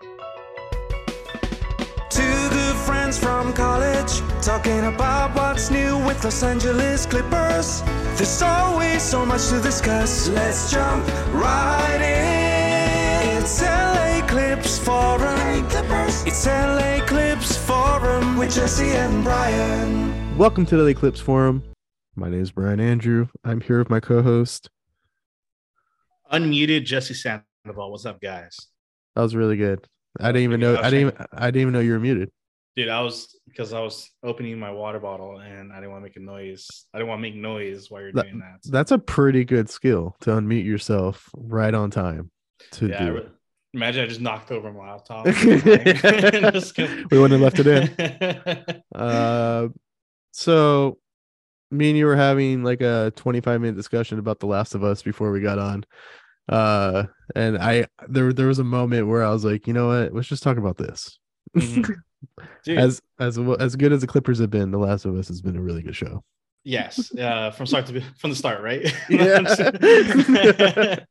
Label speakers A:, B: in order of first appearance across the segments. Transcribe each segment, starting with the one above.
A: Two good friends from college talking about what's new with Los Angeles Clippers. There's always so much to discuss. Let's jump right in. It's LA Clips Forum. It's LA Clips Forum with Jesse and Brian.
B: Welcome to the Eclipse Forum. My name is Brian Andrew. I'm here with my co-host.
C: Unmuted Jesse Sandoval. What's up, guys?
B: That was really good. I didn't even know. I didn't. Even, I didn't even know you were muted.
C: Dude, I was because I was opening my water bottle and I didn't want to make a noise. I didn't want to make noise while you're
B: That-
C: doing that.
B: That's a pretty good skill to unmute yourself right on time to
C: yeah, I
B: do it.
C: imagine I just knocked over my laptop.
B: We wouldn't have left it in. Uh, so me and you were having like a 25 minute discussion about The Last of Us before we got on. Uh, and I there there was a moment where I was like, you know what? Let's just talk about this.
C: Mhm.
B: As as as good as the Clippers have been, The Last of Us has been a really good show.
C: yes, uh, from start to from the start, right?
B: Yeah.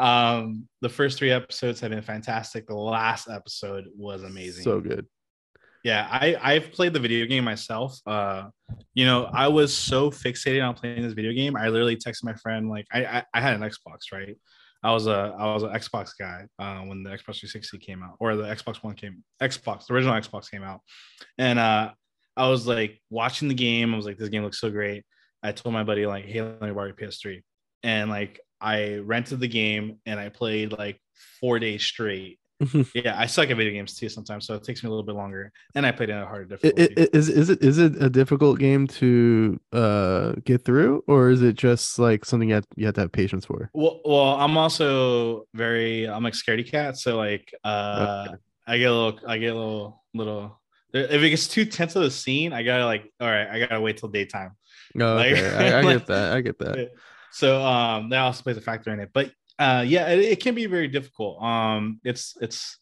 C: um, the first three episodes have been fantastic. The last episode was amazing.
B: So good.
C: Yeah, I I've played the video game myself. Uh, you know, I was so fixated on playing this video game. I literally texted my friend like I I, I had an Xbox, right? I was a I was an Xbox guy uh, when the Xbox 360 came out, or the Xbox One came, Xbox, the original Xbox came out, and uh, I was like watching the game. I was like, this game looks so great. I told my buddy like, hey, let me borrow your PS3, and like I rented the game and I played like four days straight. Yeah, I suck at video games too sometimes, so it takes me a little bit longer. And I played in a harder difficulty.
B: I- I- Is is it is it a difficult game to uh get through, or is it just like something you have, you have to have patience for?
C: well, well, I'm also very I'm like scaredy cat, so like uh
B: Okay.
C: I get a little I get a little little if it gets too tense of the scene, I gotta like all right, I gotta wait till daytime.
B: Oh,
C: Like-
B: okay, I, I get that. I get that.
C: So um that also plays a factor in it. But uh yeah, it, it can be very difficult. Um it's it's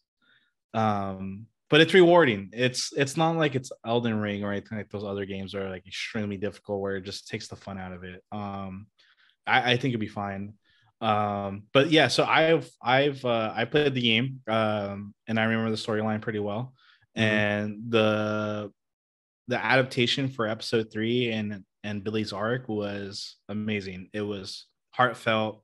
C: um but it's rewarding. It's it's not like it's Elden Ring or anything like those other games are like extremely difficult where it just takes the fun out of it. Um I, I think it'd be fine. Um but yeah, so I've I've uh I played the game um and I remember the storyline pretty well.
B: Mhm.
C: And the the adaptation for episode three and and Billy's arc was amazing. It was heartfelt.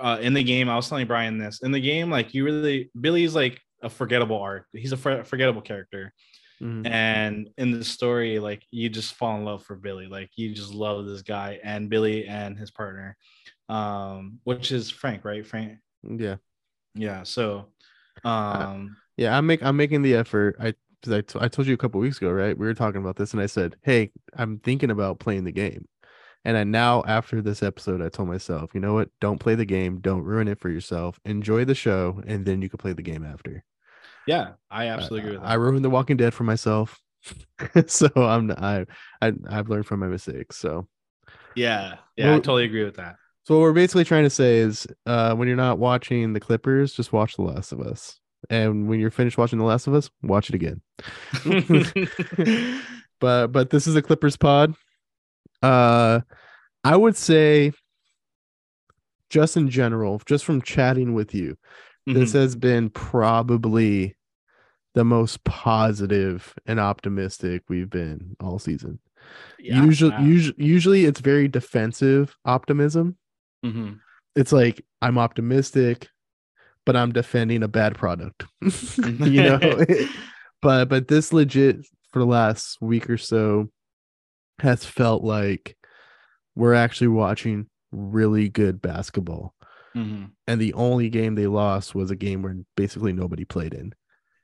C: Uh, in the game, I was telling Brian this. In the game, like you really Billy's like a forgettable arc. He's a for- forgettable character,
B: Mhm.
C: and in the story, like you just fall in love for Billy. Like you just love this guy and Billy and his partner, um, which is Frank, right? Frank,
B: Yeah,
C: yeah. So, um,
B: yeah. I'm make I'm making the effort. I because I, t- I told you a couple weeks ago, right? We were talking about this, and I said, "Hey, I'm thinking about playing the game." And I now, after this episode, I told myself, you know what? Don't play the game. Don't ruin it for yourself. Enjoy the show, and then you can play the game after.
C: yeah, I
B: I-
C: absolutely agree with that.
B: I ruined The Walking Dead for myself, so I'm I, I I've learned from my mistakes. So
C: yeah, yeah, I totally agree with that.
B: So what we're basically trying to say is, uh, when you're not watching the Clippers, just watch The Last of Us, and when you're finished watching The Last of Us, watch it again. But but this is a Clippers pod. Uh, I would say, just in general, just from chatting with you, this
C: Mhm.
B: has been probably the most positive and optimistic we've been all season.
C: Yeah,
B: usually,
C: wow.
B: usually, usually it's very defensive optimism.
C: Mhm.
B: it's like I'm optimistic, but I'm defending a bad product. you know, but but this legit for the last week or so has felt like we're actually watching really good basketball.
C: Mhm.
B: And the only game they lost was a game where basically nobody played in.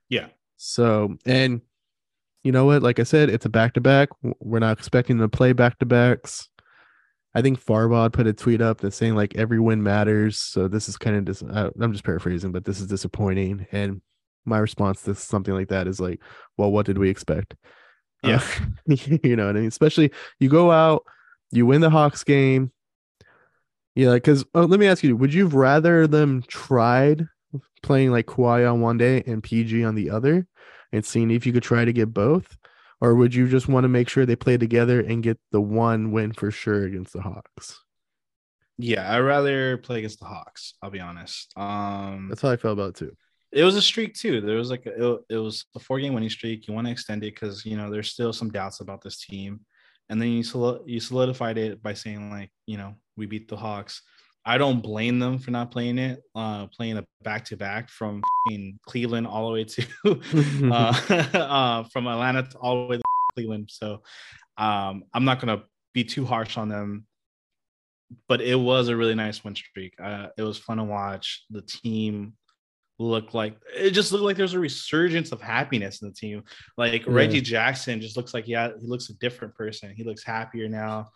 C: Yeah.
B: So, and you know what? Like I said, it's a back to back. We're not expecting to play back to backs. I think Farbod put a tweet up that's saying like every win matters. So this is kind of dis- I'm just paraphrasing, but this is disappointing. And my response to something like that is like, well, what did we expect?
C: Yeah.
B: Uh, you know what I mean? Especially you go out, you win the Hawks game. Yeah, because oh, let me ask you, would you rather them tried playing like Kawhi on one day and PG on the other and seeing if you could try to get both? Or would you just want to make sure they play together and get the one win for sure against the Hawks?
C: Yeah, I'd rather play against the Hawks. I'll be honest. Um,
B: That's how I felt about it too.
C: It was a streak too. There was like a, it, it was a four game winning streak. You want to extend it because you know there's still some doubts about this team, and then you you solidified it by saying like you know we beat the Hawks. I don't blame them for not playing it, uh, playing a back to back from Cleveland all the way to uh, uh, from Atlanta all the way to Cleveland. So um, I'm not gonna be too harsh on them, but it was a really nice win streak. Uh, it was fun to watch. The team looked like it just looked like there's a resurgence of happiness in the team. Like yeah. Reggie Jackson just looks like yeah, he looks a different person. He looks happier now.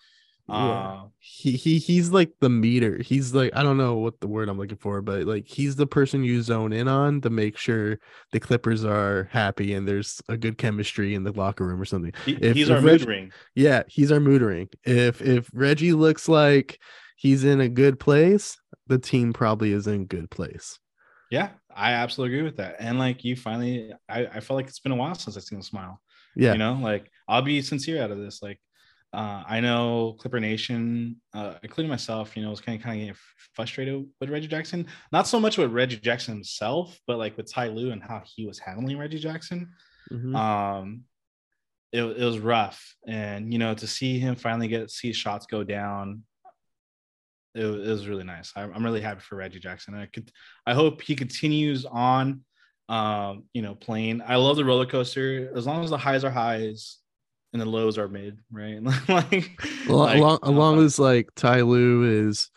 B: Yeah. Uh, he he he's like the meter. He's like I don't know what the word I'm looking for, but like he's the person you zone in on to make sure the Clippers are happy and there's a good chemistry in the locker room or something.
C: He, if, he's if our Reg, mood ring.
B: Yeah, he's our mood ring. If if Reggie looks like he's in a good place, the team probably is in good place.
C: Yeah, I absolutely agree with that. And like you finally, I, I felt like it's been a while since I've seen a smile.
B: Yeah.
C: You know, like I'll be sincere out of this. Like, uh, I know Clipper Nation, uh, including myself, you know, was kind of kind of getting frustrated with Reggie Jackson. Not so much with Reggie Jackson himself, but like with Ty Lue and how he was handling Reggie Jackson. Mm-hmm. Um, it, it was rough, and you know, to see him finally get see shots go down it, it was really nice. I, I'm really happy for Reggie Jackson. I could, I hope he continues on, um, you know, playing. I love the roller coaster as long as the highs are highs and the lows are mid, right? like,
B: like, along, along as like Ty Lue is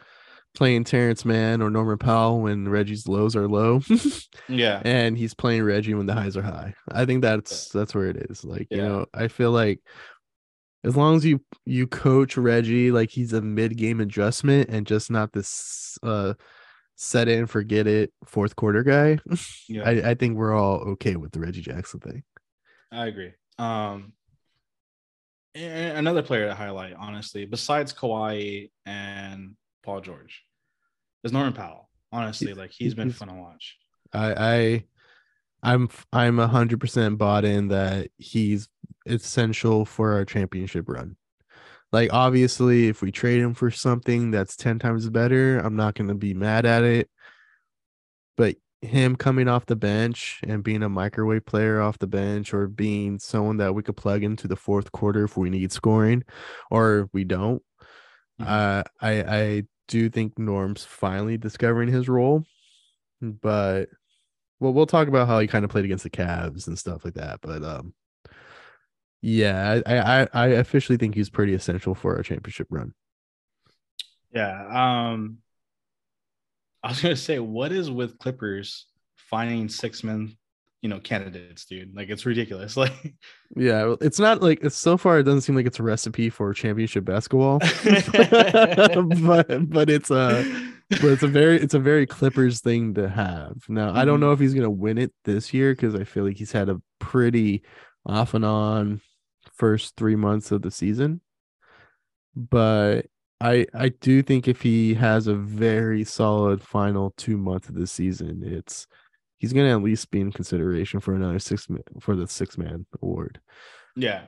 B: playing Terrence Mann or Norman Powell when Reggie's lows are low.
C: yeah.
B: And he's playing Reggie when the highs are high. I think that's that's where it is. Like, yeah. you know, I feel like as long as you you coach Reggie like he's a mid game adjustment and just not this uh set it and forget it fourth quarter guy. Yeah. I, I think we're all okay with the Reggie Jackson thing.
C: I agree. Um another player to highlight, honestly, besides Kawhi and Paul George, is Norman Powell. Honestly, like he's been fun to watch.
B: I I I'm I'm a hundred percent bought in that he's essential for our championship run. Like obviously, if we trade him for something that's ten times better, I'm not gonna be mad at it. But him coming off the bench and being a microwave player off the bench or being someone that we could plug into the fourth quarter if we need scoring or we don't. Mm-hmm. Uh, I I do think Norm's finally discovering his role, but well, we'll talk about how he kind of played against the Cavs and stuff like that. But um, yeah, I I, I officially think he's pretty essential for our championship run.
C: Yeah. Um, I was gonna say, what is with Clippers finding six men, you know, candidates, dude? Like it's ridiculous. Like,
B: yeah, it's not like it's so far. It doesn't seem like it's a recipe for championship basketball, but but it's a. Uh, but it's a very it's a very Clippers thing to have. Now, I don't mm-hmm. know if he's gonna win it this year because I feel like he's had a pretty off and on first three months of the season. But I I do think if he has a very solid final two months of the season, it's he's gonna at least be in consideration for another six man for the six man award.
C: Yeah.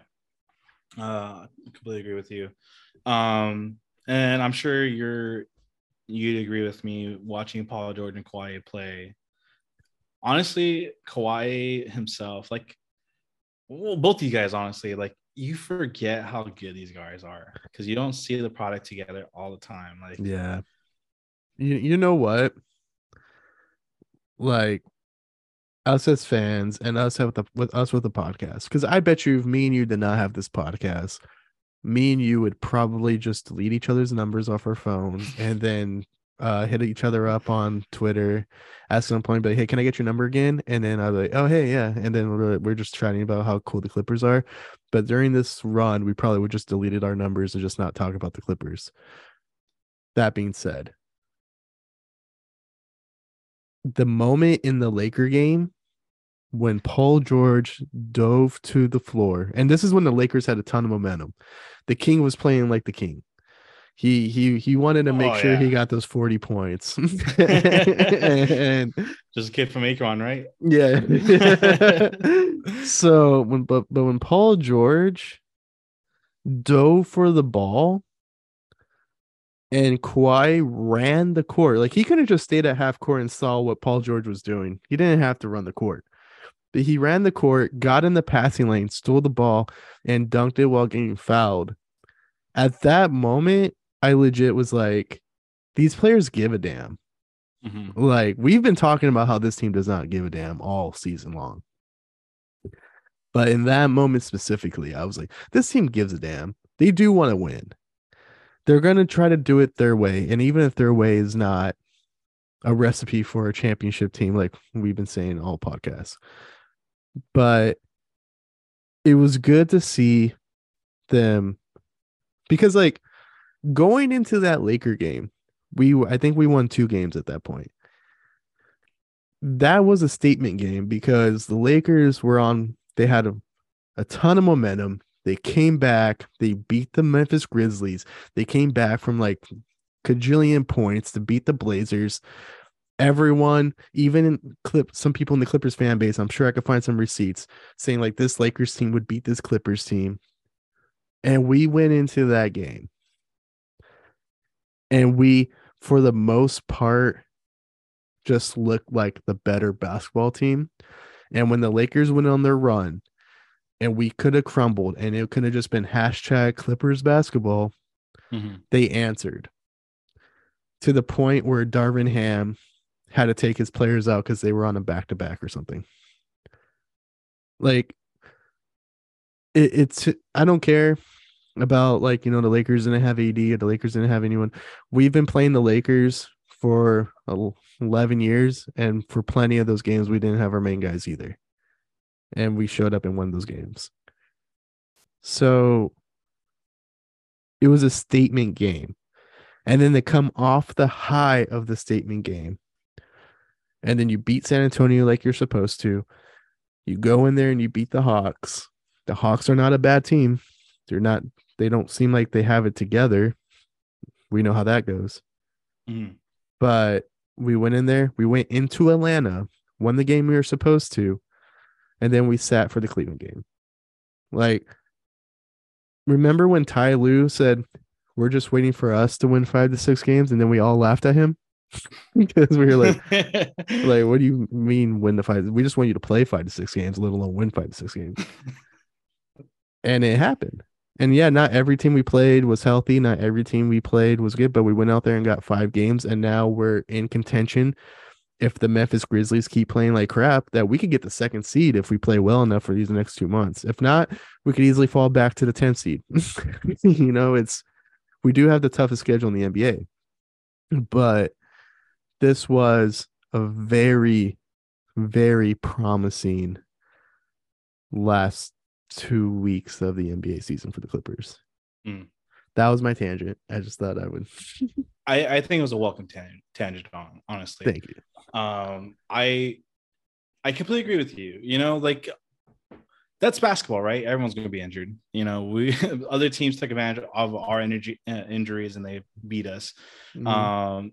C: Uh I completely agree with you. Um and I'm sure you're you'd agree with me watching Paul George and Kawhi play. Honestly, Kawhi himself, like, well, both of you guys, honestly, like, you forget how good these guys are because you don't see the product together all the time. Like,
B: yeah, you you know what? Like, us as fans and us with the with us with the podcast, because I bet you me and you did not have this podcast, me and you would probably just delete each other's numbers off our phones and then uh, hit each other up on Twitter, at some point, but hey, can I get your number again? And then I'd be like, oh hey, yeah. And then we're, we're just chatting about how cool the Clippers are. But during this run, we probably would just deleted our numbers and just not talk about the Clippers. That being said, the moment in the Laker game when Paul George dove to the floor, and this is when the Lakers had a ton of momentum. The King was playing like the King. He he he wanted to make oh, sure yeah. he got those 40 points.
C: and just a kid from Akron, right?
B: Yeah. so when but but when Paul George dove for the ball, and Kawhi ran the court. Like he could have just stayed at half court and saw what Paul George was doing. He didn't have to run the court. But he ran the court, got in the passing lane, stole the ball, and dunked it while getting fouled. At that moment, I legit was like, these players give a damn.
C: Mhm.
B: Like we've been talking about how this team does not give a damn all season long. But in that moment specifically, I was like, this team gives a damn. They do want to win. They're going to try to do it their way. And even if their way is not a recipe for a championship team, like we've been saying all podcasts, but it was good to see them because, like, going into that Laker game, we I think we won two games at that point. That was a statement game because the Lakers were on they had a, a ton of momentum. They came back, they beat the Memphis Grizzlies. They came back from like cajillion points to beat the Blazers. Everyone, even in clip some people in the Clippers fan base, I'm sure I could find some receipts saying like this Lakers team would beat this Clippers team. And we went into that game. And we for the most part just looked like the better basketball team. And when the Lakers went on their run and we could have crumbled and it could have just been hashtag Clippers basketball,
C: Mhm.
B: they answered to the point where Darvin Ham had to take his players out because they were on a back to back or something. Like it, it's I don't care about like you know the Lakers didn't have AD or the Lakers didn't have anyone. We've been playing the Lakers for 11 years and for plenty of those games we didn't have our main guys either. And we showed up and won those games. So it was a statement game. And then they come off the high of the statement game. And then you beat San Antonio like you're supposed to. You go in there and you beat the Hawks. The Hawks are not a bad team. They're not, they don't seem like they have it together. We know how that goes.
C: Mhm.
B: But we went in there, we went into Atlanta, won the game we were supposed to, and then we sat for the Cleveland game. Like, remember when Ty Lue said, We're just waiting for us to win five to six games, and then we all laughed at him? because we were like, like, what do you mean win the five? We just want you to play five to six games, let alone win five to six games. and it happened. And yeah, not every team we played was healthy. Not every team we played was good, but we went out there and got five games, and now we're in contention. If the Memphis Grizzlies keep playing like crap, that we could get the second seed if we play well enough for these next two months. If not, we could easily fall back to the 10th seed. you know, it's we do have the toughest schedule in the NBA, but this was a very, very promising last two weeks of the NBA season for the Clippers.
C: Mm.
B: That was my tangent. I just thought I would
C: I, I think it was a welcome tan- tangent on honestly.
B: thank you.
C: um i i completely agree with you you know like that's basketball right everyone's going to be injured you know we other teams took advantage of our energy uh, injuries and they beat us
B: Mhm.
C: um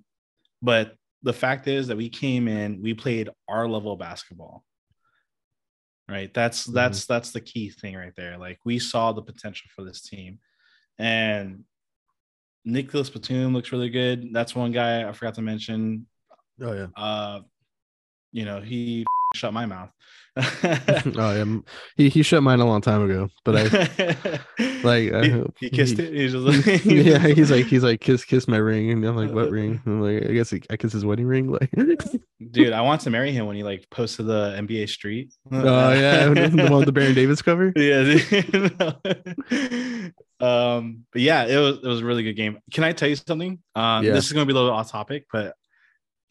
C: but the fact is that we came in we played our level of basketball right that's
B: Mhm.
C: that's that's the key thing right there like we saw the potential for this team and Nicholas Batum looks really good. That's one guy I forgot to mention
B: oh yeah.
C: uh you know he shut my mouth
B: oh yeah. He he shut mine a long time ago, but I like
C: he,
B: hope
C: he kissed
B: he-
C: it he's just like
B: yeah, he's like he's like kiss kiss my ring, and I'm like what ring? I'm like I guess he, I kiss his wedding ring. Like
C: dude i want to marry him when he like posted the nba street
B: oh yeah, the one with the Baron Davis cover.
C: yeah um but yeah it was it was a really good game can i tell you something um
B: Yeah.
C: this is going to be a little off topic but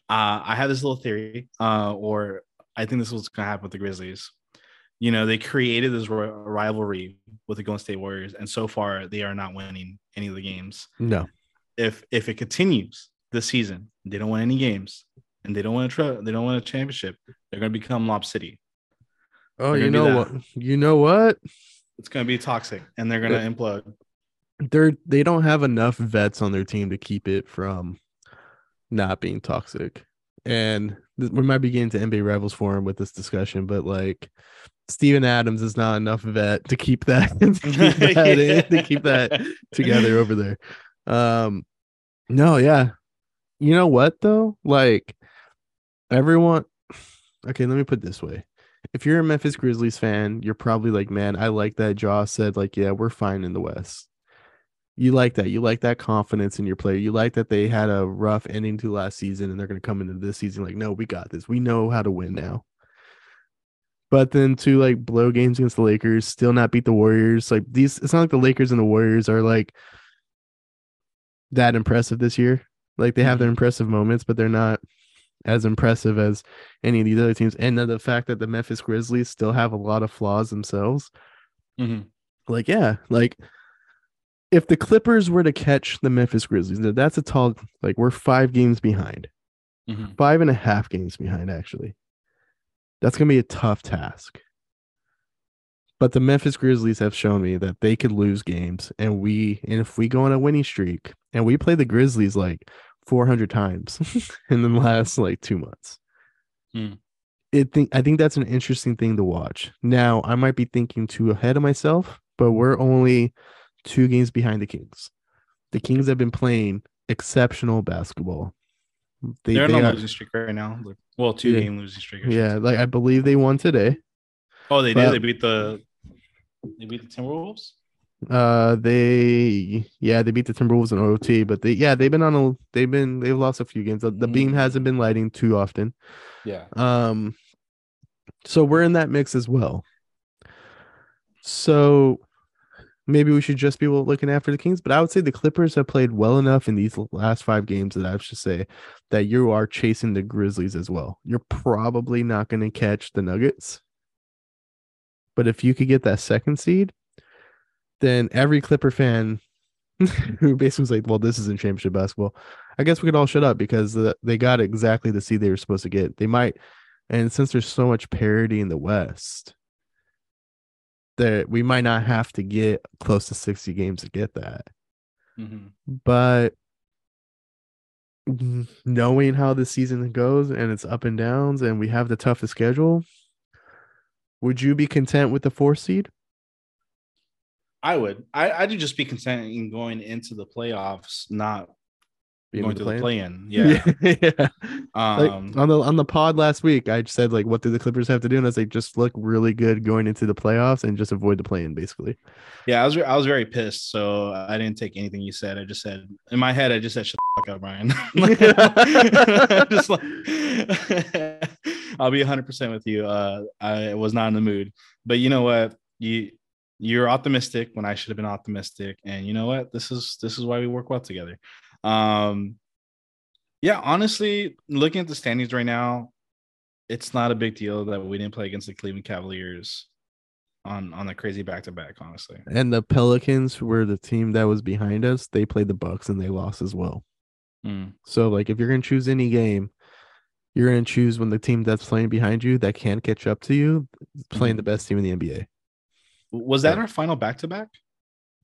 C: uh i have this little theory uh or i think this is what's going to happen with the grizzlies you know they created this ri- rivalry with the golden state warriors and so far they are not winning any of the games
B: No,
C: if if it continues this season they don't win any games and they don't win a tro- they don't win a championship they're going to become lob city
B: oh you know what? You know what?
C: it's going to be toxic and they're going to implode
B: They're they don't have enough vets on their team to keep it from not being toxic. And th- we might be getting to NBA Rivals Forum with this discussion, but like Steven Adams is not enough vet to keep that to keep that, in, to keep that together over there. Um, No, yeah. You know what though? Like everyone okay, let me put it this way. If you're a Memphis Grizzlies fan, you're probably like, man, I like that Ja said, like, yeah, we're fine in the West. You like that. You like that confidence in your player. You like that they had a rough ending to last season and they're going to come into this season like, no, we got this. We know how to win now. But then to like blow games against the Lakers, still not beat the Warriors. Like these, it's not like the Lakers and the Warriors are like that impressive this year. Like they have their impressive moments, but they're not as impressive as any of these other teams. And then the fact that the Memphis Grizzlies still have a lot of flaws themselves.
C: Mhm.
B: Like, yeah, like if the Clippers were to catch the Memphis Grizzlies, that's a tall, like, we're five games behind,
C: Mhm.
B: five and a half games behind, actually. That's going to be a tough task. But the Memphis Grizzlies have shown me that they could lose games. And we, and if we go on a winning streak and we play the Grizzlies like 400 times in the last like two months,
C: Hmm.
B: it think I think that's an interesting thing to watch. Now, I might be thinking too ahead of myself, but we're only two games behind the Kings. The Kings have been playing exceptional basketball. They,
C: They're
B: they
C: on a losing streak right now. Well, two
B: Yeah.
C: game losing streak.
B: Yeah, like I believe they won today.
C: Oh, they
B: but-
C: did. They beat the. They beat the Timberwolves.
B: Uh, they yeah they beat the Timberwolves in OT, but they yeah they've been on a they've been they've lost a few games. The, the beam
C: Mm.
B: hasn't been lighting too often.
C: Yeah.
B: Um, so we're in that mix as well. So maybe we should just be looking after the Kings, but I would say the Clippers have played well enough in these last five games that I should say that you are chasing the Grizzlies as well. You're probably not going to catch the Nuggets, but if you could get that second seed, then every Clipper fan who basically was like, "Well, this isn't championship basketball," I guess we could all shut up because they got exactly the seed they were supposed to get. They might, and since there's so much parity in the West, that we might not have to get close to 60 games to get that.
C: Mhm.
B: But knowing how the season goes and it's up and downs, and we have the toughest schedule, would you be content with the four seed?
C: I would. I I'd just be content in going into the playoffs, not
B: Being
C: going to
B: the play-in.
C: Yeah.
B: yeah. Like,
C: Um.
B: on the on the pod last week, I said like, what do the Clippers have to do? And I was like, just look really good going into the playoffs and just avoid the play-in, basically.
C: Yeah, I was I was very pissed, so I didn't take anything you said. I just said in my head, I just said shut the fuck up, Ryan." just like I'll be 100 percent with you. Uh, I was not in the mood, but you know what? You you're optimistic when I should have been optimistic, and you know what? This is this is why we work well together. Um, yeah, honestly, looking at the standings right now, it's not a big deal that we didn't play against the Cleveland Cavaliers on on the crazy back to back. Honestly,
B: And the Pelicans were the team that was behind us. They played the Bucks and they lost as well.
C: Mm.
B: So like, if you're gonna choose any game, you're gonna choose when the team that's playing behind you that can catch up to you, playing the best team in the NBA.
C: was that
B: Yeah.
C: our final back to back?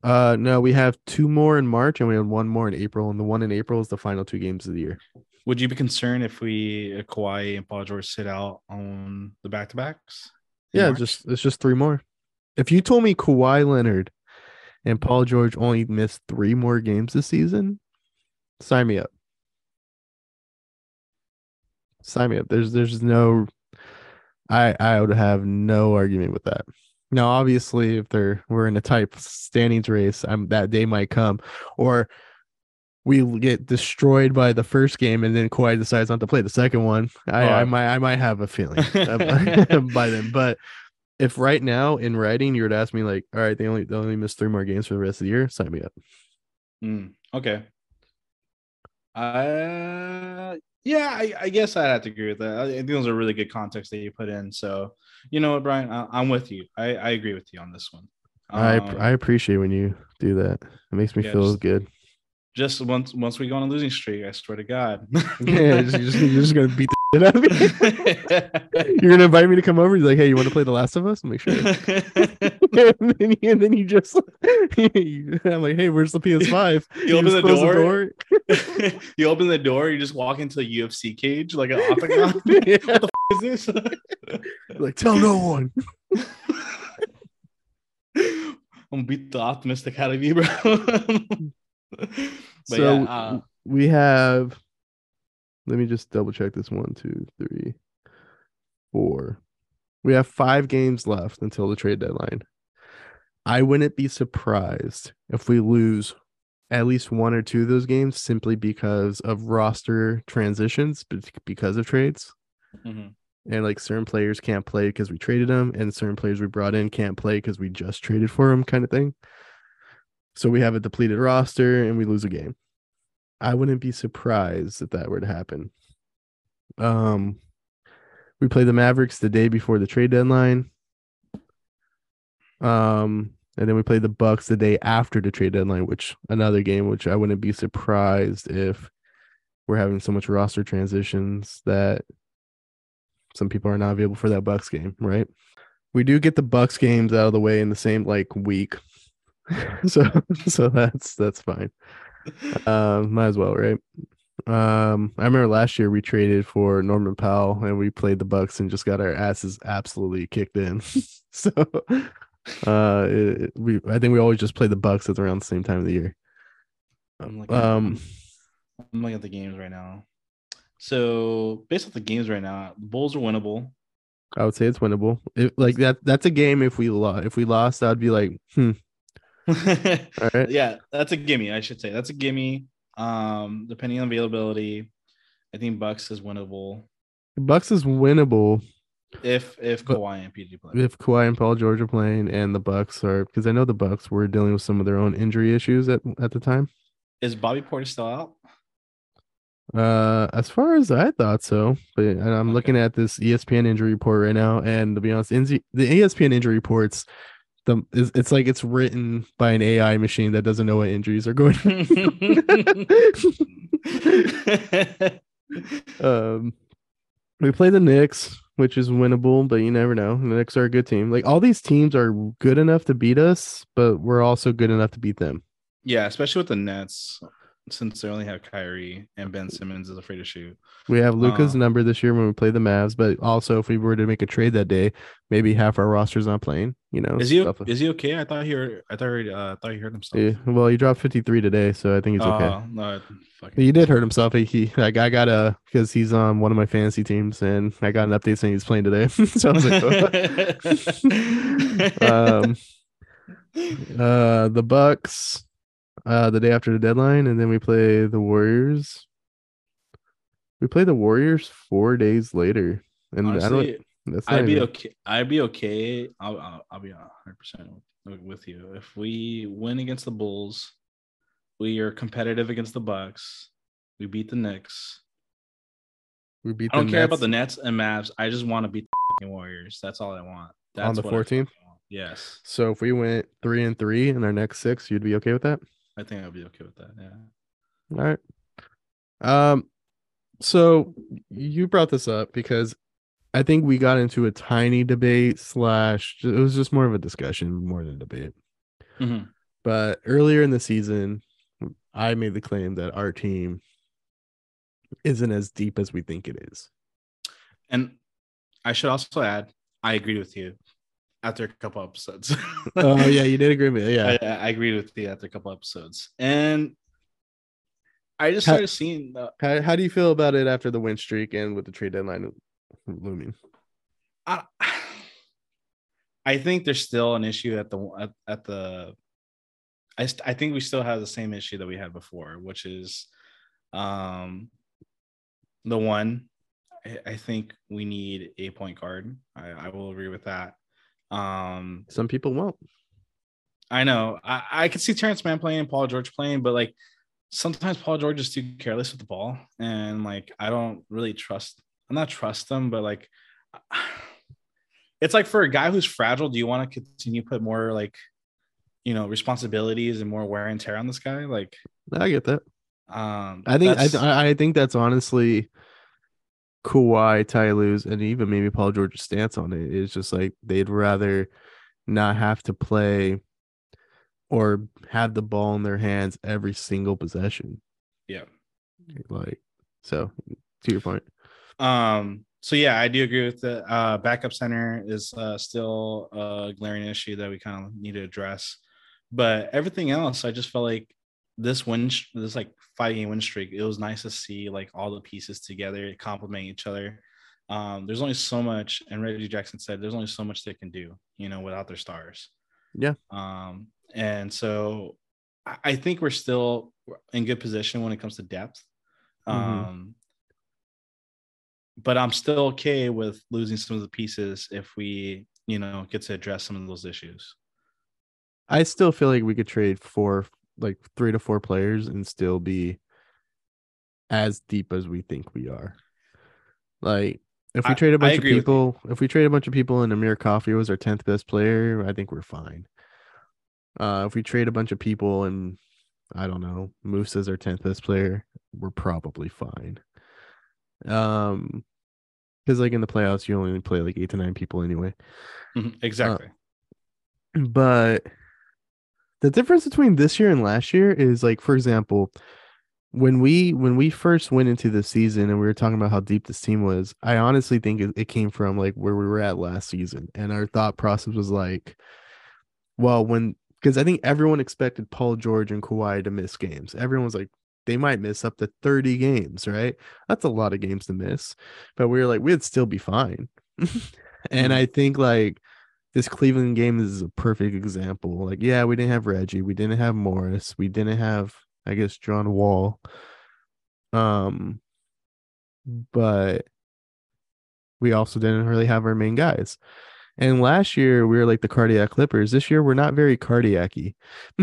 B: Uh, no, we have two more in March and we have one more in April, and the one in April is the final two games of the year.
C: Would you be concerned if we uh, Kawhi and Paul George sit out on the back to backs?
B: Yeah, just it's just three more. If you told me Kawhi Leonard and Paul George only missed three more games this season, sign me up. Sign me up. There's there's no I I would have no argument with that. Now, obviously, if they're we're in a tight standings race, I'm that day might come, or we get destroyed by the first game and then Kawhi decides not to play the second one. I, I
C: Oh.
B: might I might have a feeling by then. But if right now in writing you were to ask me like, all right, they only they only missed three more games for the rest of the year, sign me up.
C: Mm, okay. Uh, yeah, I, I guess I'd have to agree with that. I, I think those are really good context that you put in. So, you know what, Brian, I, I'm with you. I, I agree with you on this one.
B: I
C: Um,
B: I appreciate when you do that. It makes me
C: yeah,
B: feel
C: just-
B: good.
C: just once once we go on a losing streak, I swear to God.
B: yeah, just, you're, just, you're just gonna beat the shit out of me. You're gonna invite me to come over. You're like, hey, you want to play The Last of Us? Make sure. and, then, and then you just, I'm like, hey, where's the PS5?
C: You open
B: just
C: the door. you open the door, you just walk into a UFC cage like an octagon.
B: Yeah.
C: what the f- is this?
B: Like, tell no one.
C: I'm gonna beat the optimistic out of you, bro. but
B: so,
C: yeah, uh,
B: we have. Let me just double check this. One, two, three, four. We have five games left until the trade deadline. I wouldn't be surprised if we lose at least one or two of those games simply because of roster transitions, but because of trades.
C: Mhm.
B: And like certain players can't play because we traded them, and certain players we brought in can't play because we just traded for them, kind of thing. So we have a depleted roster and we lose a game. I wouldn't be surprised if that were to happen. Um, we play the Mavericks the day before the trade deadline. Um, and then we play the Bucks the day after the trade deadline, which another game which I wouldn't be surprised if we're having so much roster transitions that some people are not available for that Bucks game, right? We do get the Bucks games out of the way in the same like week. so so that's that's fine. Um, might as well, right? Um, I remember last year we traded for Norman Powell and we played the Bucks and just got our asses absolutely kicked in. so, uh, it, we I think we always just play the Bucks at around the same time of the year.
C: I'm looking, at,
B: Um,
C: I'm looking at the games right now. So based off the games right now, the Bulls are winnable.
B: I would say it's winnable. If like that, that's a game. If we lost, if we lost, I'd be like, hmm, right.
C: yeah, that's a gimme. I should say that's a gimme. Um, depending on availability, I think Bucks is winnable
B: Bucks is winnable
C: if if
B: But-
C: Kawhi and PG play.
B: if Kawhi and Paul George are playing, and the Bucks are because I know the Bucks were dealing with some of their own injury issues at at the time.
C: Is Bobby Portis still out?
B: Uh, as far as I thought so, but and I'm
C: Okay.
B: looking at this ESPN injury report right now, and to be honest, the ESPN injury reports, the it's like it's written by an AI machine that doesn't know what injuries are going. um, we play the Knicks, which is winnable, but you never know. The Knicks are a good team. Like all these teams are good enough to beat us, but we're also good enough to beat them.
C: yeah, especially with the Nets, since they only have Kyrie and Ben Simmons is afraid to shoot.
B: We have Luka's
C: Uh,
B: number this year when we play the Mavs, but also if we were to make a trade that day, maybe half our roster's not playing. You know,
C: Is he
B: stuff-
C: is he okay? I thought he heard, I thought he, uh, I thought he hurt himself.
B: Yeah, well, he dropped 53 today, so I think he's okay.
C: Oh, no, fucking
B: He did hurt himself. He, he like I got a because he's on one of my fantasy teams, and I got an update saying he's playing today. so I was like, oh. um, uh, the Bucks, uh, the day after the deadline, and then we play the Warriors. We play the Warriors four days later, and I don't. That's
C: I'd be
B: even-
C: okay. I'd be okay. I'll I'll, I'll be hundred percent with you if we win against the Bulls. We are competitive against the Bucks. We beat the Knicks.
B: We beat
C: I don't
B: the
C: care about the Nets and Mavs. I just want to beat the Warriors. That's all I want. That's
B: the
C: what
B: 14th?
C: Yes,
B: So if we went three and three in our next six, you'd be okay with that?
C: I think I'd be okay with that. Yeah.
B: All right. Um, so you brought this up because I think we got into a tiny debate slash it was just more of a discussion more than a debate.
C: Mhm.
B: But earlier in the season, I made the claim that our team isn't as deep as we think it is.
C: And I should also add, I agree with you after a couple episodes.
B: Oh yeah, you did agree with me. Yeah.
C: I, I agree with you after a couple episodes, and I just
B: Ha-
C: started seeing the.
B: How how do you feel about it after the win streak and with the trade deadline looming?
C: I, I think there's still an issue at the at, at the. I st- I think we still have the same issue that we had before, which is, um, the one. I, I think we need a point guard. I, I will agree with that. Um,
B: Some people won't.
C: I know. I, I could see Terrence Mann playing, Paul George playing, but like sometimes Paul George is too careless with the ball. And like I don't really trust I'm not trust them, but like it's like for a guy who's fragile, do you want to continue put more like you know responsibilities and more wear and tear on this guy? Like
B: I get that.
C: um
B: I think I, th- I I think that's honestly Kawhi, Ty Lue's, and even maybe Paul George's stance on it is just like they'd rather not have to play or have the ball in their hands every single possession.
C: yeah.
B: Like so to your point.
C: Um, so yeah, I do agree with the uh, backup center is uh, still a glaring issue that we kind of need to address. But everything else, I just felt like this win, this like five game win streak, it was nice to see like all the pieces together complement each other. Um, there's only so much, and Reggie Jackson said there's only so much they can do, you know, without their stars.
B: Yeah.
C: Um, and so I, think we're still in good position when it comes to depth.
B: Mhm.
C: Um, but I'm still okay with losing some of the pieces if we, you know, get to address some of those issues.
B: I still feel like we could trade four, like three to four players and still be as deep as we think we are. Like, if we
C: I-
B: trade a bunch of
C: agree with you.
B: people, if we trade a bunch of people and Amir Coffey was our 10th best player, I think we're fine. Uh, if we trade a bunch of people and I don't know, Moose is our 10th best player, we're probably fine. Um, because like in the playoffs, you only play like eight to nine people anyway.
C: Mhm, Exactly.
B: but the difference between this year and last year is like for example when we when we first went into the season and we were talking about how deep this team was i honestly think it, it came from like where we were at last season. And our thought process was like well when because i think everyone expected paul george and Kawhi to miss games. Everyone was like they might miss up to 30 games right? That's a lot of games to miss. But we were like we'd still be fine. And
C: Mhm.
B: i think like this Cleveland game is a perfect example. Like, yeah, we didn't have Reggie, we didn't have Morris, we didn't have, I guess, John Wall. Um, but we also didn't really have our main guys. And last year we were like the cardiac Clippers. This year we're not very cardiacy.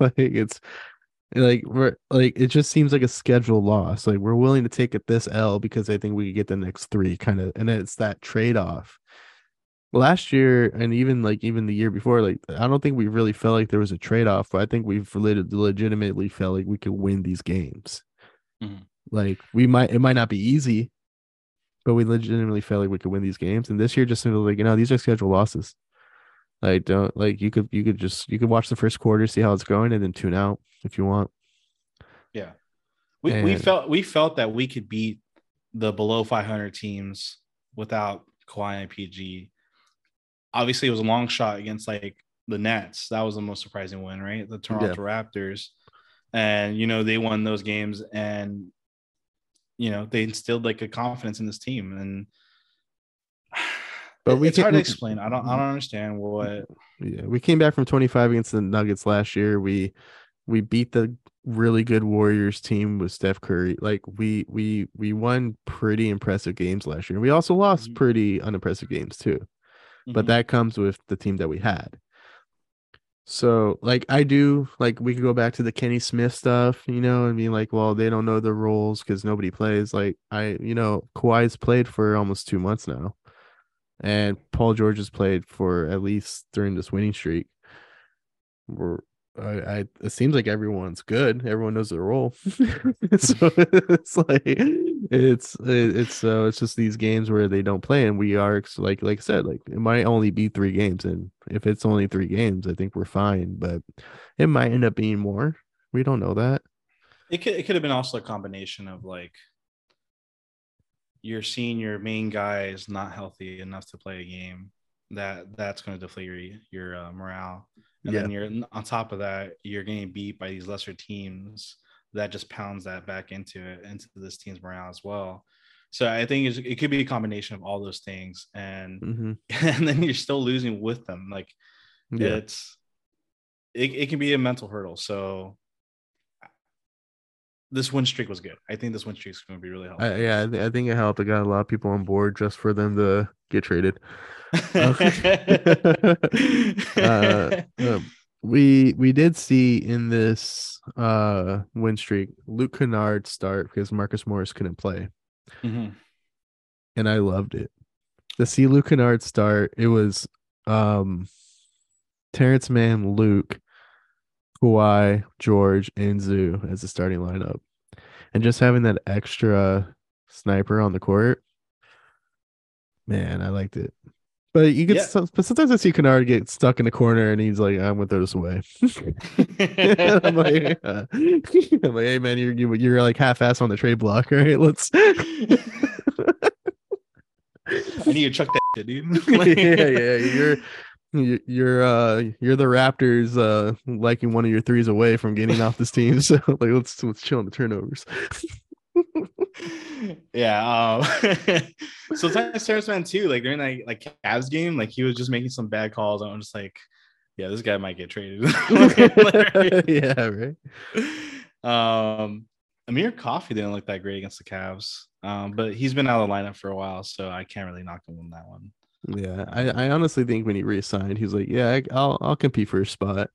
B: like it's like we're like it just seems like a schedule loss. Like we're willing to take it this L because I think we could get the next three kind of, and it's that trade off last year and even like even the year before like i don't think we really felt like there was a trade-off but i think we've leg- legitimately felt like we could win these games
C: Mhm.
B: like we might it might not be easy but we legitimately felt like we could win these games and this year just seemed like you know these are scheduled losses like don't like you could you could just you could watch the first quarter see how it's going and then tune out if you want
C: Yeah. We, we felt we felt that we could beat the below 500 teams without Kawhi and PG. Obviously, it was a long shot against like the Nets. That was the most surprising win, right? The Toronto Raptors, and you know they won those games, and you know they instilled like a confidence in this team, and
B: But we
C: it's hard to explain. I don't I don't understand what.
B: Yeah, we came back from 25 against the Nuggets last year. We we beat the really good Warriors team with Steph Curry. Like we we we won pretty impressive games last year. We also lost
C: Mhm.
B: pretty unimpressive games too. But
C: Mhm.
B: that comes with the team that we had. So like I do like we could go back to the Kenny Smith stuff, you know, and be like, well, they don't know the roles because nobody plays. Like I, you know, Kawhi's played for almost two months now. And Paul George has played for at least during this winning streak. We're I, I it seems like everyone's good. Everyone knows their role. so it's like it's it's so it's just these games where they don't play and we are like like I said like it might only be three games and if it's only three games I think we're fine but it might end up being more. We don't know that.
C: It could it could have been also a combination of like you're seeing your main guys not healthy enough to play a game. That that's going to deflate your your uh, morale, and then you're on top of that you're getting beat by these lesser teams. That just pounds that back into it into this team's morale as well. So I think it's, it could be a combination of all those things, and
B: hmm
C: and then you're still losing with them. Like
B: Yeah.
C: it's it, it can be a mental hurdle. So this win streak was good. I think this win streak is going to be really helpful.
B: I, yeah, I, thi- I think it helped. It got a lot of people on board just for them to get traded. uh, um, we we did see in this uh win streak Luke Kennard start because Marcus Morris couldn't play,
C: Mhm.
B: and I loved it. To see Luke Kennard start, it was um Terrence Mann, Luke, Kawhi, George, and Zoo as the starting lineup, and just having that extra sniper on the court. Man, I liked it. But you could,
C: Yeah.
B: some- but sometimes I see Kennard get stuck in the corner, and he's like, "I'm gonna throw this away." I'm like, uh, I'm like, "Hey man, you're you, you're like half-ass on the trade block, right? Let's."
C: I need to chuck that shit, dude.
B: yeah, yeah, you're You're uh you're the Raptors uh liking one of your threes away from getting off this team. So like let's let's chill on the turnovers.
C: Yeah. Um, sometimes Terrence Mann too, like during that like Cavs game, like he was just making some bad calls. I'm just like, yeah, this guy might get traded.
B: yeah, right.
C: um, Amir Coffey didn't look that great against the Cavs, um, but he's been out of the lineup for a while, so I can't really knock him on that one.
B: Yeah, I, I honestly think when he re-signed, he's like, yeah, I'll I'll compete for a spot,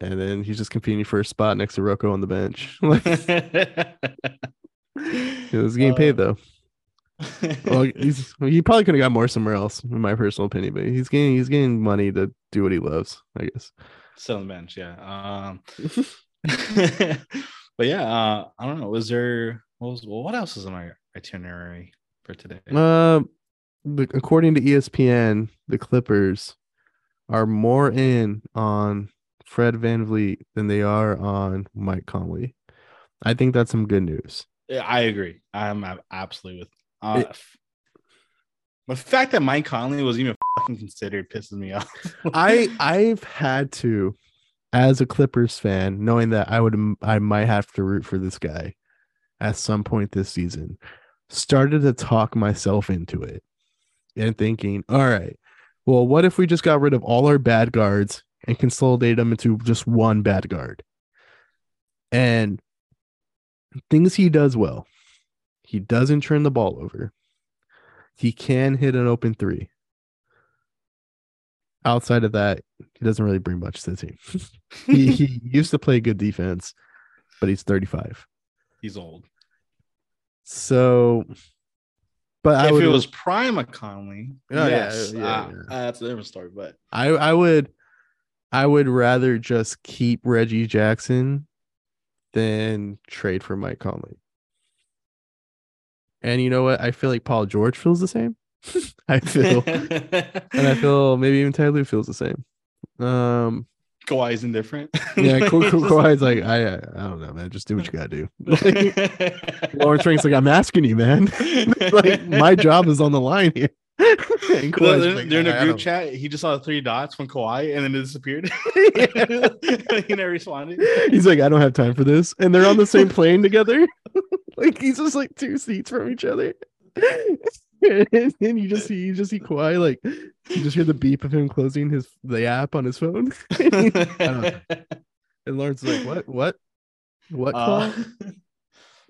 B: and then he's just competing for a spot next to Rocco on the bench. It was getting paid though. Well, he's he probably could have got more somewhere else, in my personal opinion. But he's getting he's getting money to do what he loves, I guess.
C: Still on the bench, yeah. Um, but yeah, uh, I don't know. Was there what was well, what else is on my itinerary for today?
B: Uh, the, according to ESPN, the Clippers are more in on Fred VanVleet than they are on Mike Conley. I think that's some good news.
C: I agree. I'm ab- absolutely with. Uh,
B: It-
C: the fact that Mike Conley was even fucking considered pisses me off.
B: I I've had to, as a Clippers fan, knowing that I would I might have to root for this guy at some point this season, started to talk myself into it and thinking, all right, well, what if we just got rid of all our bad guards and consolidated them into just one bad guard? And things he does well. He doesn't turn the ball over. He can hit an open three outside of that, he doesn't really bring much to the team. he, he used to play good defense, but he's 35.
C: He's old.
B: So, but I
C: if it was prime Conley,
B: Oh, yeah,
C: yes,
B: yeah,
C: uh,
B: yeah.
C: that's a different story. But
B: I, I would, I would rather just keep Reggie Jackson than trade for Mike Conley. And you know what? I feel like Paul George feels the same. I feel, and I feel maybe even Ty Lue feels the same. Um,
C: Kawhi's indifferent.
B: yeah, Ka- Ka- Kawhi's like, I, I don't know, man. Just do what you gotta do. Lawrence Frank's like, I'm asking you, man. like my job is on the line here. Kawhi's
C: They're, in
B: "I-
C: a group chat. He just saw three dots from Kawhi and then it disappeared. he never responded.
B: He's like, I don't have time for this. And they're on the same plane together. like he's just like two seats from each other. and you just see you just see Kawhi like you just hear the beep of him closing his the app on his phone. and Lawrence is like, What? What? What
C: Uh?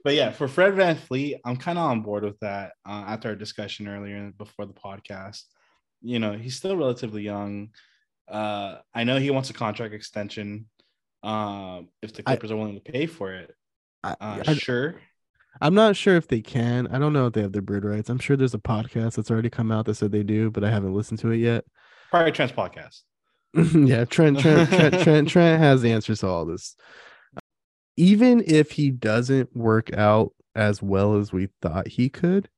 C: But yeah, for Fred VanVleet, I'm kind of on board with that. Uh, after our discussion earlier before the podcast, you know, he's still relatively young. Uh, I know he wants a contract extension. Um, if the
B: I-
C: Clippers are willing to pay for it,
B: I,
C: uh,
B: I-
C: sure.
B: I'm not sure if they can. I don't know if they have their bird rights. I'm sure there's a podcast that's already come out that said they do, but I haven't listened to it yet.
C: Probably Trent's podcast.
B: yeah, Trent, Trent, Trent, Trent, Trent has the answers to all this. Even if he doesn't work out as well as we thought he could,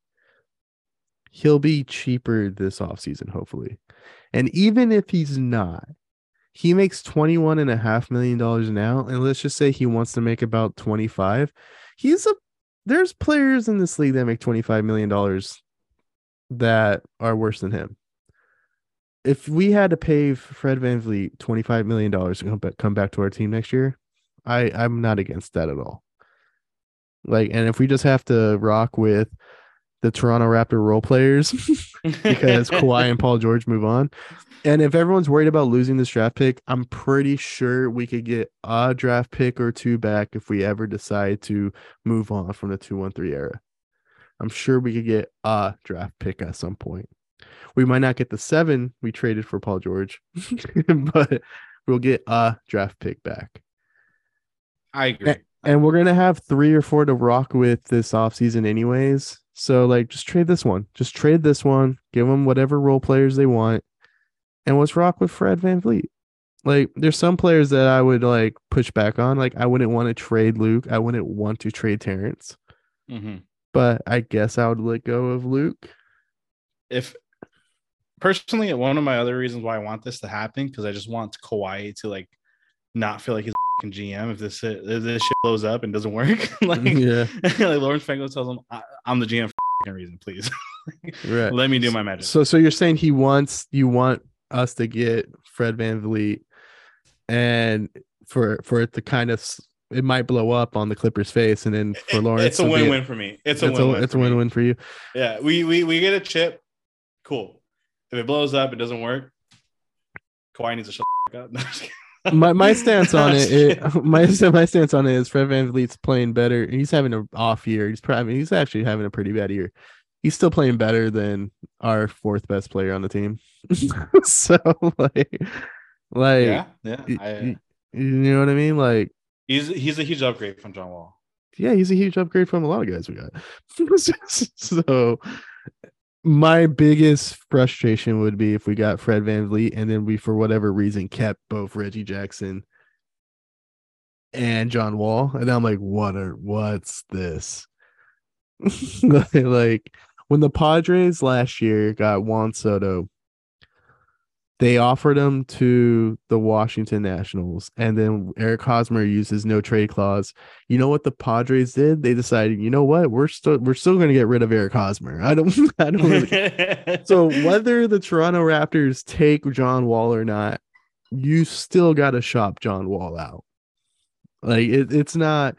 B: he'll be cheaper this offseason, hopefully. And even if he's not, he makes 21 and a half million dollars now. And let's just say he wants to make about 25. He's a there's players in this league that make 25 million dollars that are worse than him if we had to pay Fred VanVleet twenty five million dollars to come back come back to our team next year, I I'm not against that at all. Like, and if we just have to rock with the Toronto Raptor role players because Kawhi and Paul George move on, and if everyone's worried about losing this draft pick, I'm pretty sure we could get a draft pick or two back if we ever decide to move on from the two one three era. I'm sure we could get a draft pick at some point. We might not get the seven we traded for Paul George, but we'll get a draft pick back.
C: I agree.
B: And we're gonna have three or four to rock with this offseason anyways. So like just trade this one. Just trade this one, give them whatever role players they want, and let's rock with Fred VanVleet. Like there's some players that I would like push back on. Like I wouldn't want to trade Luke. I wouldn't want to trade Terrence.
C: Mhm.
B: But I guess I would let go of Luke.
C: if personally one of my other reasons why I want this to happen because I just want Kawhi to like not feel like he's GM if this if this shit blows up and doesn't work. like,
B: yeah.
C: like Lawrence Franco tells him, I, "I'm the GM for a reason, please.
B: Right.
C: Let me do my magic."
B: So so you're saying he wants you want us to get Fred VanVleet and for for it to kind of it might blow up on the Clippers face and then for Lawrence
C: it's a
B: to be-
C: win-win for me. It's a
B: It's a,
C: win-win.
B: it's a
C: for
B: win-win for you.
C: Yeah, we we we get a chip. Cool. If it blows up, it doesn't work. Kawhi needs to shut up. No, I'm just kidding.
B: My my stance on it, it my my stance on it is Fred VanVleet's playing better. He's having an off year. He's probably he's actually having a pretty bad year. He's still playing better than our fourth best player on the team. so like like
C: yeah, yeah. I,
B: y- you know what I mean? Like
C: he's he's a huge upgrade from John Wall.
B: yeah, he's a huge upgrade from a lot of guys we got. so my biggest frustration would be if we got Fred VanVleet and then we for whatever reason kept both Reggie Jackson and John Wall. And I'm like, what are what's this? like when the Padres last year got Juan Soto, they offered him to the Washington Nationals, and then Eric Hosmer used his no trade clause. You know what the Padres did? They decided, you know what, we're still we're still going to get rid of Eric Hosmer. I don't, I don't really. so whether the Toronto Raptors take John Wall or not, you still got to shop John Wall out. Like it, it's not.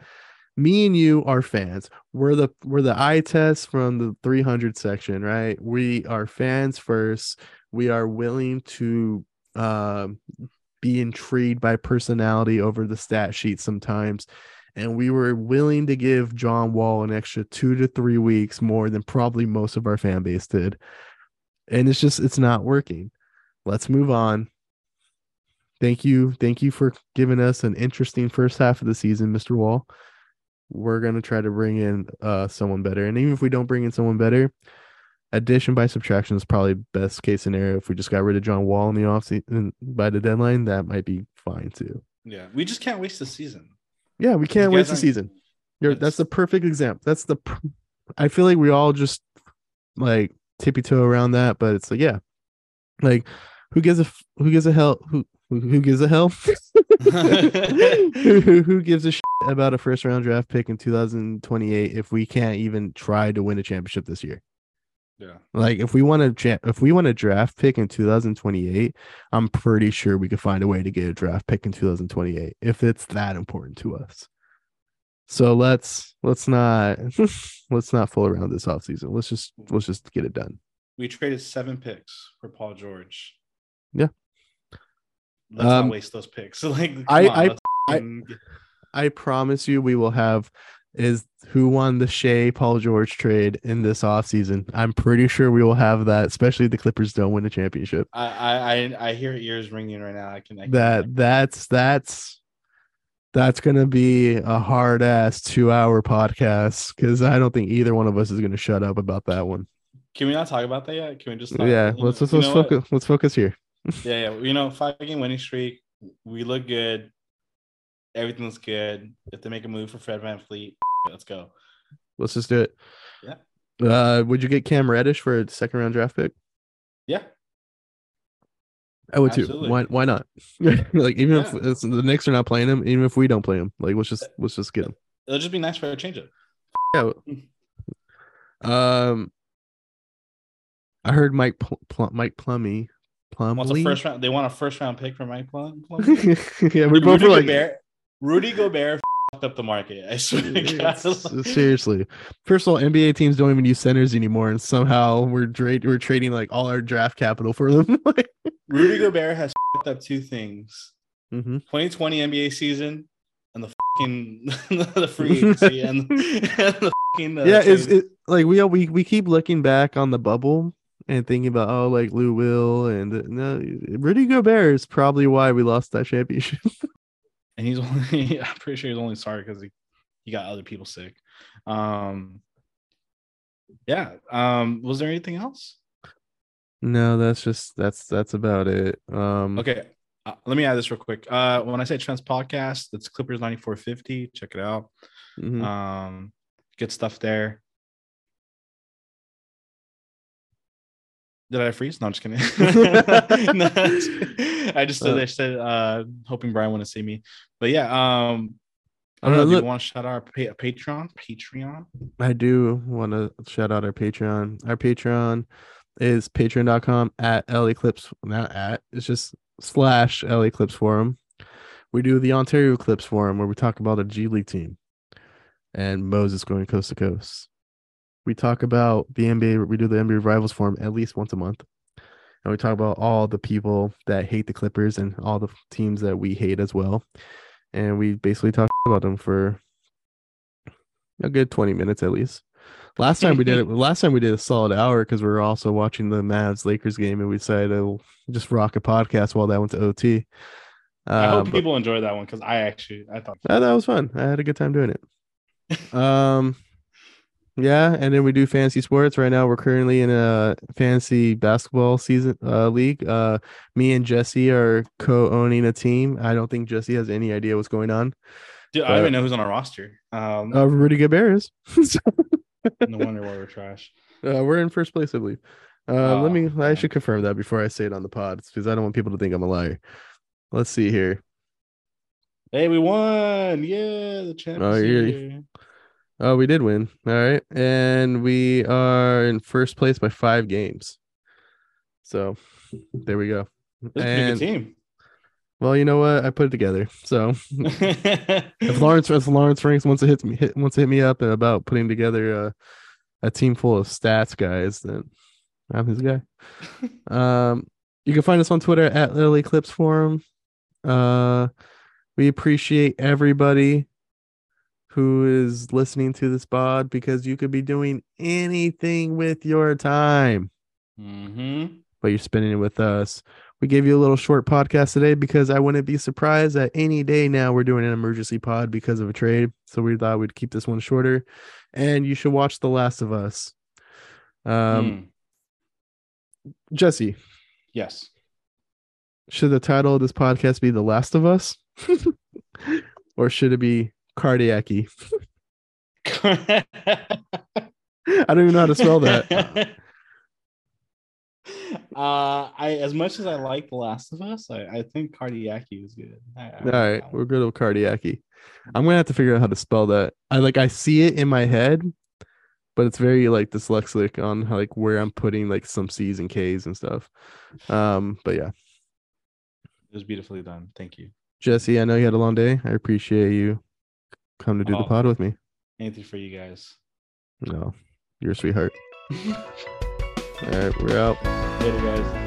B: Me and you are fans. We're the we're the eye test from the 300 section, right? We are fans first we are willing to um be intrigued by personality over the stat sheet sometimes. And we were willing to give John Wall an extra 2 to 3 weeks more than probably most of our fan base did. And it's just it's not working. Let's move on. Thank you thank you for giving us an interesting first half of the season Mr. Wall. We're going to try to bring in uh someone better. And even if we don't bring in someone better addition by subtraction is probably best case scenario. If we just got rid of John Wall in the offseason by the deadline, that might be fine too.
C: yeah, we just can't waste the season.
B: Yeah, we can't waste the season. You're,
C: That's-
B: the perfect example. That's the. pr- I feel like we all just like tippy toe around that, but it's like yeah, like who gives a f- who gives a hell who who, who gives a hell who, who who gives a shit about a first round draft pick in 2028 if we can't even try to win a championship this year.
C: Yeah.
B: Like if we want to if we want a draft pick in 2028, I'm pretty sure we could find a way to get a draft pick in 2028 if it's that important to us. So let's let's not let's not fool around this offseason. Let's just let's just get it done.
C: We traded seven picks for Paul George.
B: Yeah.
C: Let's
B: Um,
C: not waste those picks. like
B: I-
C: on,
B: I- I- I promise you we will have is who won the Shai Paul George trade in this offseason. I'm pretty sure we will have that, especially if the Clippers don't win a championship.
C: I, I I hear ears ringing right now. I can, I can
B: that that's that's that's gonna be a hard ass two hour podcast because I don't think either one of us is gonna shut up about that one.
C: Can we not talk about that yet? Can we just talk,
B: yeah, let's let's, let's
C: know what?
B: focus let's focus here.
C: Yeah, yeah. You know, five game winning streak. We look good. Everything's good. If they make a move for Fred VanVleet, let's go.
B: Let's just do it.
C: Yeah.
B: Uh, would you get Cam Reddish for a second round draft pick?
C: Yeah.
B: I would too. Why why not? like even if
C: Yeah.
B: it's, the Knicks are not playing him, even if we don't play him, like let's just let's just get him.
C: It'll just be nice for a change up.
B: Yeah. Um, I heard Mike Pl- Pl- Mike Plumlee
C: Wants a first round. They want a first round pick for Mike Plum. Plum.
B: yeah, we both
C: Rudy
B: were like
C: Gobert. Rudy Gobert up the market. I swear to God.
B: Seriously. First of all, NBA teams don't even use centers anymore, and somehow we're trade we're trading like all our draft capital for them.
C: Rudy Gobert has fucked up two things:
B: Mhm.
C: 2020 NBA season and the fucking the free agency and, and the fucking uh,
B: yeah, is it like we we we keep looking back on the bubble and thinking about oh like Lou Will and uh, no Rudy Gobert is probably why we lost that championship.
C: And he's only I'm pretty sure he's only sorry because he, he got other people sick. Um yeah. Um was there anything else?
B: no, that's just that's that's about it. Um
C: Okay. Uh, let me add this real quick. Uh when I say Trent's podcast, it's Clippers 9450. Check it out.
B: mhm.
C: Um good stuff there. Did I freeze? No, I'm just kidding. No, I'm just kidding. I
B: Uh,
C: said uh hoping Brian want to see me. But yeah, um I
B: Uh,
C: don't know. Do
B: look-
C: you want to shout out our pa- Patreon? Patreon?
B: I do want to shout out our Patreon. Our Patreon is patreon.com at LA Clips. Not at, it's just slash LA Clips Forum. We do the Ontario Clips Forum where we talk about a G League team and Moses going coast to coast. We talk about the NBA, we do the NBA Rivals Forum at least once a month. And we talk about all the people that hate the Clippers and all the teams that we hate as well. And we basically talk about them for a good 20 minutes at least. Last time we did it, last time we did a solid hour because we were also watching the Mavs Lakers game and we decided to just rock a podcast while that went to OT.
C: I
B: Uh,
C: hope
B: but-
C: people enjoy that one because I actually I thought
B: uh, that was fun. I had a good time doing it. um, yeah, and then we do fantasy sports. Right now, we're currently in a fantasy basketball season uh, league. Uh, me and Jesse are co-owning a team. I don't think Jesse has any idea what's going on.
C: Dude, I don't even know who's on our roster. Um,
B: Uh, Rudy Gobert is.
C: no wonder why we're trash.
B: Uh, we're in first place, I believe. Uh, let
C: Oh,
B: me. I should confirm that before I say it on the pod because I don't want people to think I'm a liar. Let's see here.
C: Hey, we won! Yeah, the champions.
B: Oh, you're-
C: here.
B: Oh, we did win. All right, and we are in first place by five games. So there we go.
C: That's a
B: And
C: good team.
B: well, you know what? I put it together. So if Lawrence, if Lawrence Franks wants to hit me, hit, wants to hit me up about putting together a, a team full of stats guys, then I'm his guy. Um, you can find us on Twitter at LA Clips Forum. Uh, we appreciate everybody who is listening to this pod because you could be doing anything with your time,
C: hmm
B: but you're spending it with us. We gave you a little short podcast today because I wouldn't be surprised that any day now we're doing an emergency pod because of a trade. So we thought we'd keep this one shorter. And you should watch The Last of Us. Um,
C: Hmm.
B: Jesse,
C: Yes.
B: should the title of this podcast be The Last of Us? or should it be Cardiacky? I don't even know how to spell that.
C: uh, I as much as I like The Last of Us, I, I think Cardiacky is good. I, I
B: All
C: like
B: we're good with Cardiacky. I'm gonna have to figure out how to spell that. I like I see it in my head, but it's very like dyslexic on how, like where I'm putting like some C's and K's and stuff. Um, but yeah,
C: It was beautifully done. Thank you.
B: Jesse, I know you had a long day. I appreciate you come to do the
C: Oh.
B: pod with me.
C: Anything for you guys.
B: No, you're a sweetheart. All right, we're out.
C: Later, guys.